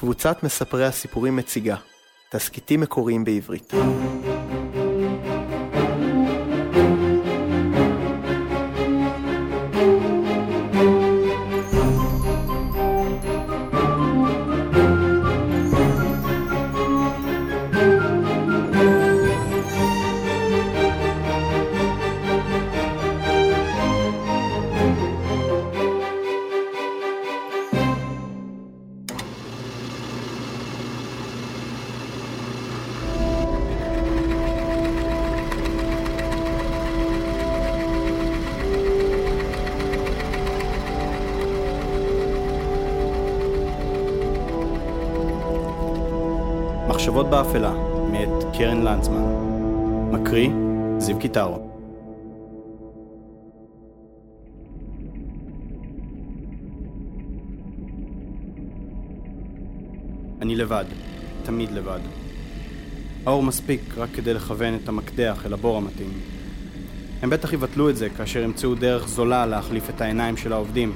קבוצת מספרי הסיפורים מציגה תסכיתים מקוריים בעברית. מחשבות באפלה, מאת קרן לנצמן. מקריא, זיו קיטרו. אני לבד, תמיד לבד. האור מספיק רק כדי לכוון את המקדח אל הבור המתאים. הם בטח יבטלו את זה כאשר ימצאו דרך זולה להחליף את העיניים של העובדים,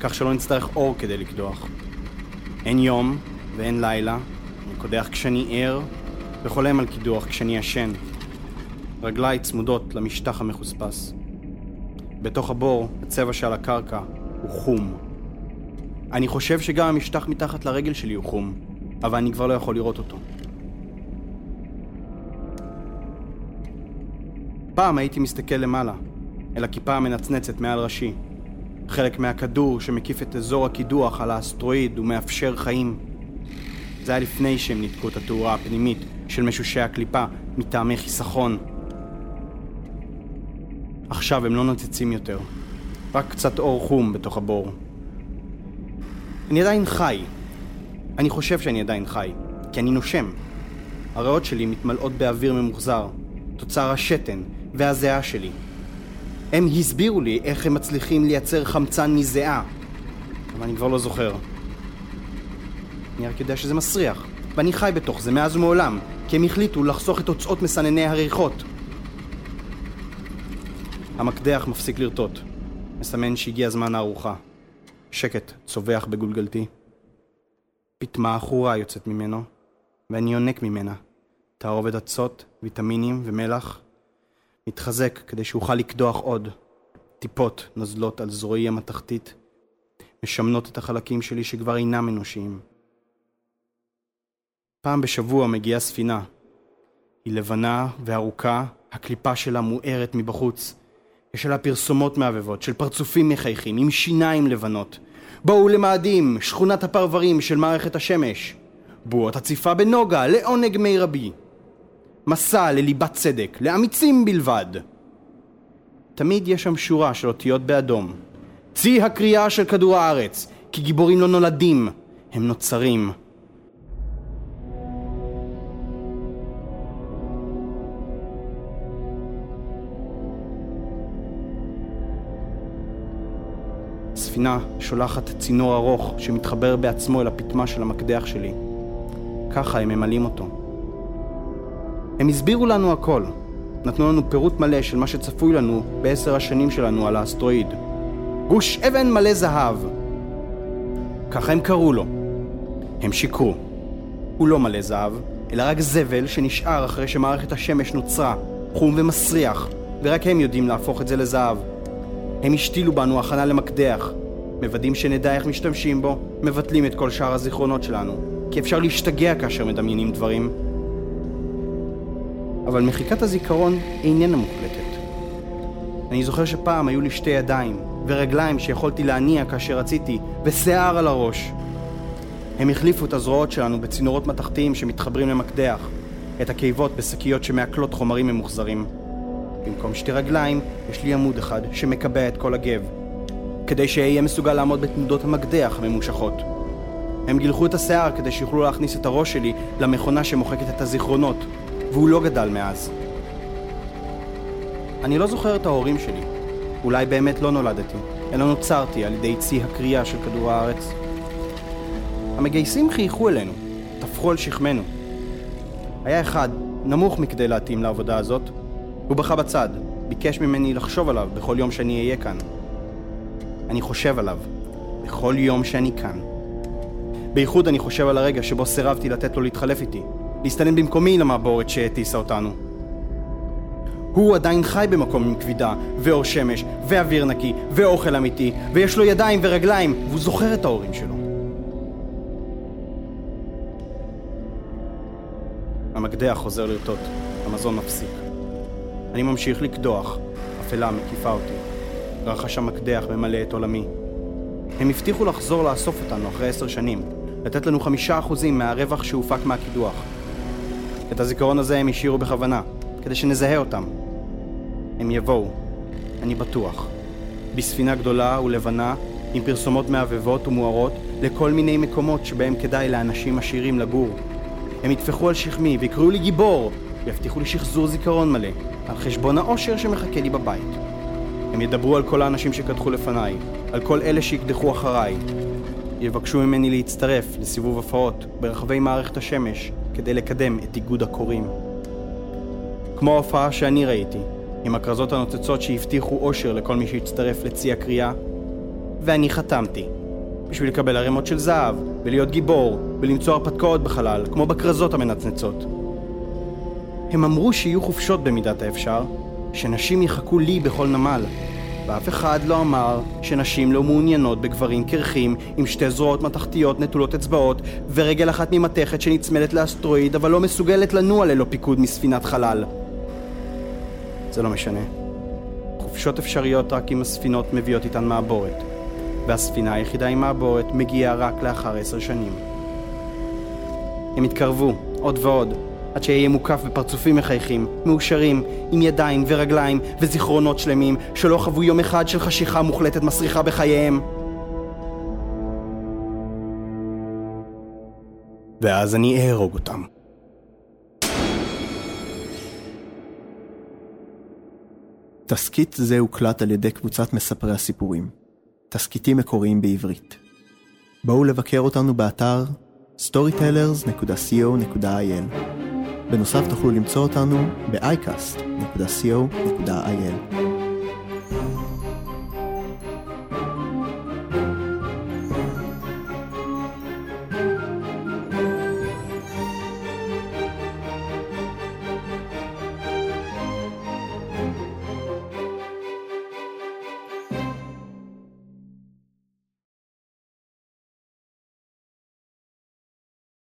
כך שלא נצטרך אור כדי לקדוח. אין יום ואין לילה, אני קודח כשאני ער וחולם על קידוח כשאני ישן. רגליי צמודות למשטח המחוספס. בתוך הבור, הצבע שעל הקרקע הוא חום. אני חושב שגם המשטח מתחת לרגל שלי הוא חום, אבל אני כבר לא יכול לראות אותו. פעם הייתי מסתכל למעלה, אל הכיפה המנצנצת מעל ראשי. חלק מהכדור שמקיף את אזור הקידוח על האסטרואיד ומאפשר חיים. זה היה לפני שהם ניתקו את התאורה הפנימית של משושי הקליפה מטעמי חיסכון. עכשיו הם לא נוצצים יותר, רק קצת אור חום בתוך הבור. אני עדיין חי. אני חושב שאני עדיין חי, כי אני נושם. הריאות שלי מתמלאות באוויר ממוחזר, תוצר השתן והזיעה שלי. הם הסבירו לי איך הם מצליחים לייצר חמצן מזיעה, אבל אני כבר לא זוכר. אני רק יודע שזה מסריח, ואני חי בתוך זה מאז ומעולם, כי הם החליטו לחסוך את תוצאות מסנני הריחות. המקדח מפסיק לרטוט, מסמן שהגיע זמן הארוחה. שקט צווח בגולגלתי. פטמה עכורה יוצאת ממנו, ואני יונק ממנה. תערובת אצות, ויטמינים ומלח. מתחזק כדי שאוכל לקדוח עוד. טיפות נוזלות על זרועי המתכתית, משמנות את החלקים שלי שכבר אינם אנושיים. פעם בשבוע מגיעה ספינה. היא לבנה וארוכה, הקליפה שלה מוארת מבחוץ. יש עליה פרסומות מעבבות של פרצופים מחייכים עם שיניים לבנות. בואו למאדים, שכונת הפרברים של מערכת השמש. בועות הציפה בנוגה, לעונג מרבי. מסע לליבת צדק, לאמיצים בלבד. תמיד יש שם שורה של אותיות באדום. צי הקריאה של כדור הארץ, כי גיבורים לא נולדים, הם נוצרים. הספינה שולחת צינור ארוך שמתחבר בעצמו אל הפטמה של המקדח שלי. ככה הם ממלאים אותו. הם הסבירו לנו הכל. נתנו לנו פירוט מלא של מה שצפוי לנו בעשר השנים שלנו על האסטרואיד. גוש אבן מלא זהב. ככה הם קראו לו. הם שיקרו. הוא לא מלא זהב, אלא רק זבל שנשאר אחרי שמערכת השמש נוצרה, חום ומסריח, ורק הם יודעים להפוך את זה לזהב. הם השתילו בנו הכנה למקדח, מוודאים שנדע איך משתמשים בו, מבטלים את כל שאר הזיכרונות שלנו, כי אפשר להשתגע כאשר מדמיינים דברים. אבל מחיקת הזיכרון איננה מוחלטת. אני זוכר שפעם היו לי שתי ידיים, ורגליים שיכולתי להניע כאשר רציתי, ושיער על הראש. הם החליפו את הזרועות שלנו בצינורות מתכתיים שמתחברים למקדח, את הקיבות בשקיות שמעכלות חומרים ממוחזרים. במקום שתי רגליים, יש לי עמוד אחד שמקבע את כל הגב, כדי שאהיה מסוגל לעמוד בתנודות המקדח הממושכות. הם גילחו את השיער כדי שיוכלו להכניס את הראש שלי למכונה שמוחקת את הזיכרונות, והוא לא גדל מאז. אני לא זוכר את ההורים שלי. אולי באמת לא נולדתי, אלא נוצרתי על ידי צי הקריאה של כדור הארץ. המגייסים חייכו אלינו, טפחו על שכמנו. היה אחד, נמוך מכדי להתאים לעבודה הזאת, הוא בכה בצד, ביקש ממני לחשוב עליו בכל יום שאני אהיה כאן. אני חושב עליו, בכל יום שאני כאן. בייחוד אני חושב על הרגע שבו סירבתי לתת לו להתחלף איתי, להסתנן במקומי למעבורת שהטיסה אותנו. הוא עדיין חי במקום עם כבידה, ואור שמש, ואוויר נקי, ואוכל אמיתי, ויש לו ידיים ורגליים, והוא זוכר את ההורים שלו. המקדח חוזר לרטוט, המזון מפסיק. אני ממשיך לקדוח, אפלה מקיפה אותי. רחש המקדח ממלא את עולמי. הם הבטיחו לחזור לאסוף אותנו אחרי עשר שנים, לתת לנו חמישה אחוזים מהרווח שהופק מהקידוח. את הזיכרון הזה הם השאירו בכוונה, כדי שנזהה אותם. הם יבואו, אני בטוח. בספינה גדולה ולבנה, עם פרסומות מעבבות ומוארות, לכל מיני מקומות שבהם כדאי לאנשים עשירים לגור. הם יטפחו על שכמי ויקראו לי גיבור, ויבטיחו לי שחזור זיכרון מלא, על חשבון העושר שמחכה לי בבית. הם ידברו על כל האנשים שקדחו לפניי, על כל אלה שיקדחו אחריי. יבקשו ממני להצטרף לסיבוב הפרעות ברחבי מערכת השמש כדי לקדם את איגוד הקוראים. כמו ההופעה שאני ראיתי, עם הכרזות הנוצצות שהבטיחו אושר לכל מי שהצטרף לצי הקריאה, ואני חתמתי. בשביל לקבל ערימות של זהב, ולהיות גיבור, ולמצוא הרפתקאות בחלל, כמו בכרזות המנצנצות. הם אמרו שיהיו חופשות במידת האפשר, שנשים יחכו לי בכל נמל, ואף אחד לא אמר שנשים לא מעוניינות בגברים קרחים עם שתי זרועות מתכתיות נטולות אצבעות ורגל אחת ממתכת שנצמדת לאסטרואיד אבל לא מסוגלת לנוע ללא פיקוד מספינת חלל. זה לא משנה. חופשות אפשריות רק אם הספינות מביאות איתן מעבורת, והספינה היחידה עם מעבורת מגיעה רק לאחר עשר שנים. הם התקרבו, עוד ועוד, עד שאהיה מוקף בפרצופים מחייכים, מאושרים, עם ידיים ורגליים וזיכרונות שלמים, שלא חוו יום אחד של חשיכה מוחלטת מסריחה בחייהם. ואז אני אהרוג אותם. תסכית זה הוקלט על ידי קבוצת מספרי הסיפורים. תסכיתים מקוריים בעברית. בואו לבקר אותנו באתר storytellers.co.il בנוסף תוכלו למצוא אותנו ב-icast.co.il